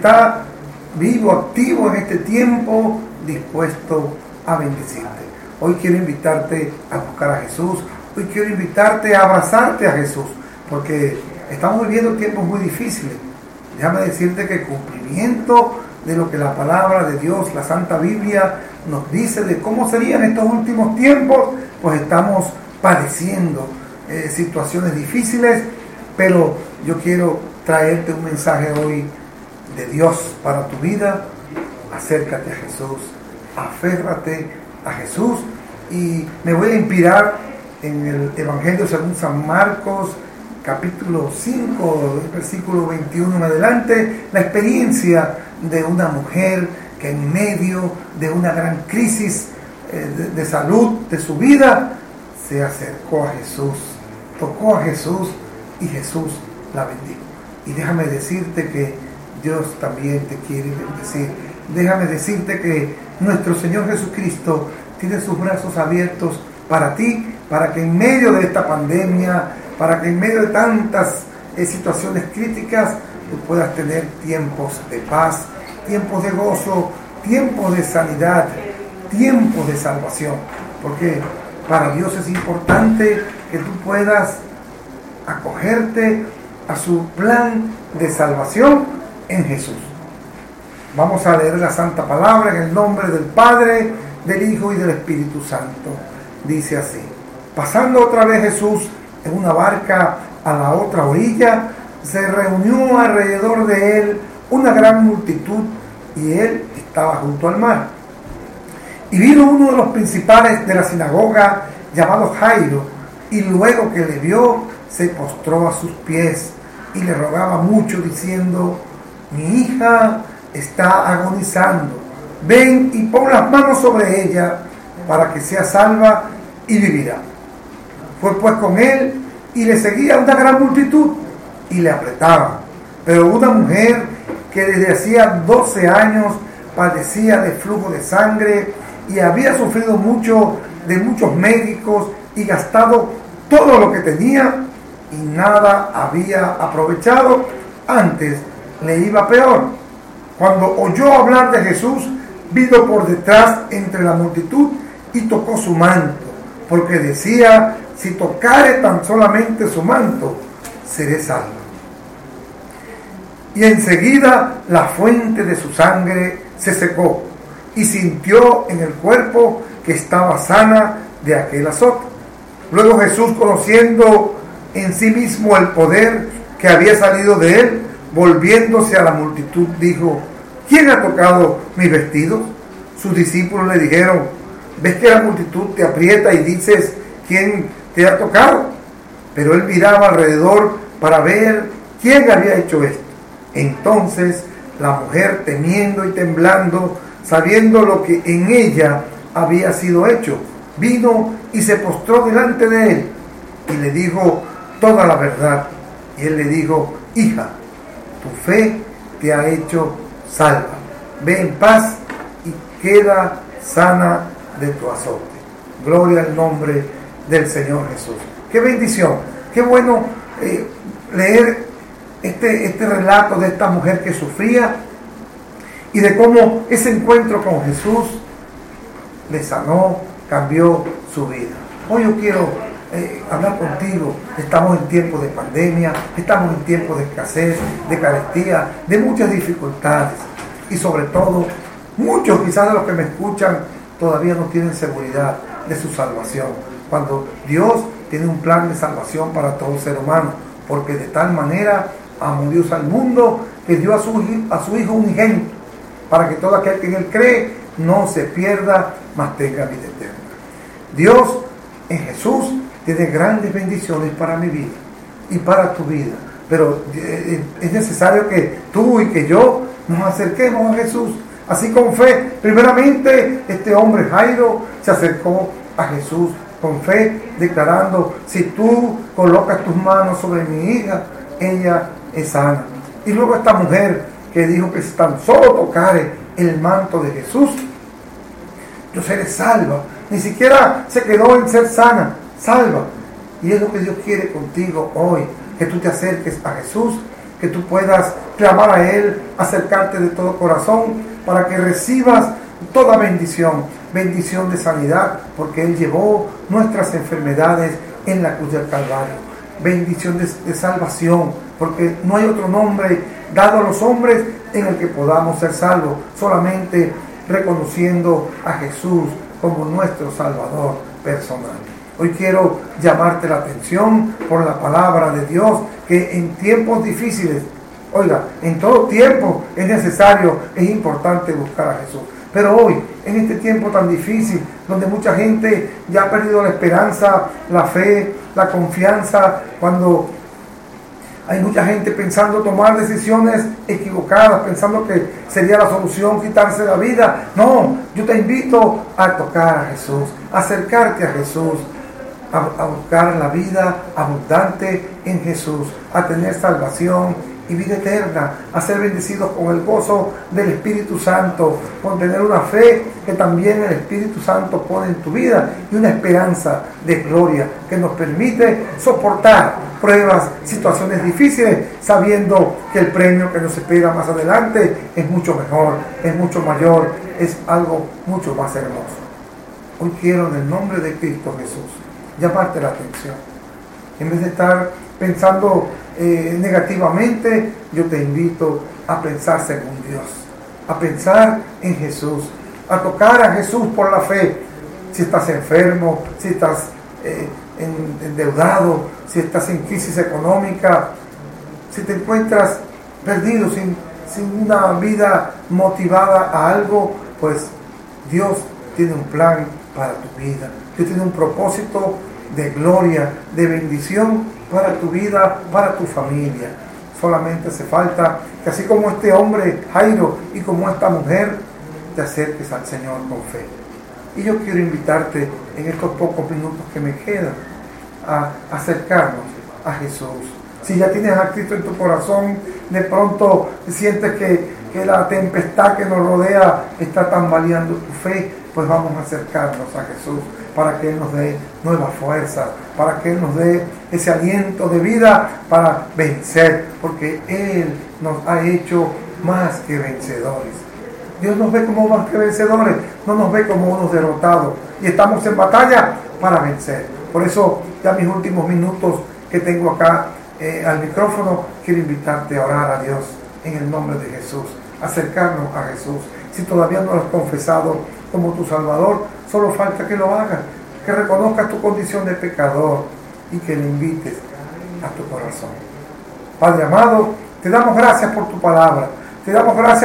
está vivo, activo en este tiempo, dispuesto a bendecirte. Hoy quiero invitarte a buscar a Jesús. Hoy quiero invitarte a abrazarte a Jesús, porque estamos viviendo tiempos muy difíciles. Déjame decirte que cumplimiento de lo que la palabra de Dios, la Santa Biblia, nos dice de cómo serían estos últimos tiempos, pues estamos padeciendo eh, situaciones difíciles, pero yo quiero traerte un mensaje hoy de Dios para tu vida. Acércate a Jesús, aférrate a Jesús y me voy a inspirar en el Evangelio según San Marcos capítulo 5, versículo 21 en adelante, la experiencia de una mujer que en medio de una gran crisis eh, de, salud de su vida, se acercó a Jesús, tocó a Jesús y Jesús la bendijo. Y déjame decirte que Dios también te quiere bendecir. Déjame decirte que nuestro Señor Jesucristo tiene sus brazos abiertos para ti, para que en medio de esta pandemia, para que en medio de tantas eh, situaciones críticas, tú puedas tener tiempos de paz, tiempos de gozo, tiempos de sanidad, tiempos de salvación. Porque para Dios es importante que tú puedas acogerte a su plan de salvación en Jesús. Vamos a leer la santa palabra en el nombre del Padre, del Hijo y del Espíritu Santo. Dice así, pasando otra vez Jesús en una barca a la otra orilla, se reunió alrededor de él una gran multitud y él estaba junto al mar. Y vino uno de los principales de la sinagoga llamado Jairo, y luego que le vio, se postró a sus pies y le rogaba mucho diciendo, mi hija está agonizando, ven y pon las manos sobre ella para que sea salva y vivirá. Fue pues con él y le seguía una gran multitud y le apretaba. Pero una mujer que desde hacía 12 años padecía de flujo de sangre y había sufrido mucho de muchos médicos y gastado todo lo que tenía y nada había aprovechado, antes le iba peor. Cuando oyó hablar de Jesús, vino por detrás entre la multitud y tocó su manto, porque decía, si tocare tan solamente su manto, seré salvo. Y enseguida la fuente de su sangre se secó y sintió en el cuerpo que estaba sana de aquel azote. Luego Jesús, conociendo en sí mismo el poder que había salido de él, volviéndose a la multitud, dijo, ¿quién ha tocado mis vestidos? Sus discípulos le dijeron, ¿ves que la multitud te aprieta y dices, ¿quién te ha tocado? Pero él miraba alrededor para ver quién había hecho esto. Entonces la mujer, temiendo y temblando, sabiendo lo que en ella había sido hecho, vino y se postró delante de él y le dijo toda la verdad. Y él le dijo, hija, tu fe te ha hecho salva. Ve en paz y queda sana de tu azote. Gloria al nombre del Señor Jesús. Qué bendición, qué bueno eh, leer este, este relato de esta mujer que sufría y de cómo ese encuentro con Jesús le sanó, cambió su vida. Hoy yo quiero eh, hablar contigo. Estamos en tiempos de pandemia, estamos en tiempos de escasez, de carestía, de muchas dificultades. Y sobre todo, muchos quizás de los que me escuchan todavía no tienen seguridad de su salvación. Cuando Dios tiene un plan de salvación para todo ser humano, porque de tal manera amó Dios al mundo que dio a su, a su Hijo un ejemplo para que todo aquel que en Él cree no se pierda, mas tenga vida eterna. Dios en Jesús tiene grandes bendiciones para mi vida y para tu vida. Pero eh, eh, es necesario que tú y que yo nos acerquemos a Jesús. Así con fe. Primeramente, este hombre Jairo se acercó a Jesús con fe, declarando, si tú colocas tus manos sobre mi hija, ella es sana. Y luego esta mujer que dijo que si tan solo tocare el manto de Jesús, yo seré salva. Ni siquiera se quedó en ser sana, salva. Y es lo que Dios quiere contigo hoy, que tú te acerques a Jesús, que tú puedas clamar a Él, acercarte de todo corazón para que recibas toda bendición, bendición de sanidad, porque Él llevó nuestras enfermedades en la cruz del Calvario, bendición de, de salvación, porque no hay otro nombre dado a los hombres en el que podamos ser salvos, solamente reconociendo a Jesús como nuestro Salvador personal. Hoy quiero llamarte la atención por la palabra de Dios, que en tiempos difíciles, oiga, en todo tiempo es necesario, es importante buscar a Jesús. Pero hoy, en este tiempo tan difícil, donde mucha gente ya ha perdido la esperanza, la fe, la confianza, cuando hay mucha gente pensando tomar decisiones equivocadas, pensando que sería la solución quitarse la vida. No, yo te invito a tocar a Jesús, acercarte a Jesús, a, buscar la vida abundante en Jesús, a tener salvación y vida eterna, a ser bendecidos con el gozo del Espíritu Santo, con tener una fe que también el Espíritu Santo pone en tu vida y una esperanza de gloria que nos permite soportar pruebas, situaciones difíciles, sabiendo que el premio que nos espera más adelante es mucho mejor, es mucho mayor, es algo mucho más hermoso. Hoy quiero en el nombre de Cristo Jesús llamarte la atención. En vez de estar pensando eh, negativamente, yo te invito a pensar según Dios, a pensar en Jesús, a tocar a Jesús por la fe. Si estás enfermo, si estás eh, endeudado, si estás en crisis económica, si te encuentras perdido, sin, sin una vida motivada a algo, pues Dios tiene un plan para tu vida. Dios tiene un propósito de gloria, de bendición para tu vida, para tu familia. Solamente hace falta que así como este hombre Jairo y como esta mujer, te acerques al Señor con fe. Y yo quiero invitarte en estos pocos minutos que me quedan a acercarnos a Jesús. Si ya tienes a Cristo en tu corazón, de pronto sientes que, que la tempestad que nos rodea está tambaleando tu fe, pues vamos a acercarnos a Jesús para que Él nos dé nueva fuerza, para que Él nos dé ese aliento de vida para vencer, porque Él nos ha hecho más que vencedores. Dios nos ve como más que vencedores, no nos ve como unos derrotados. Y estamos en batalla para vencer. Por eso, ya mis últimos minutos que tengo acá eh, al micrófono, quiero invitarte a orar a Dios en el nombre de Jesús, acercarnos a Jesús. Si todavía no lo has confesado como tu Salvador, Solo falta que lo hagas, que reconozcas tu condición de pecador y que le invites a tu corazón. Padre amado, te damos gracias por tu palabra. Te damos gracias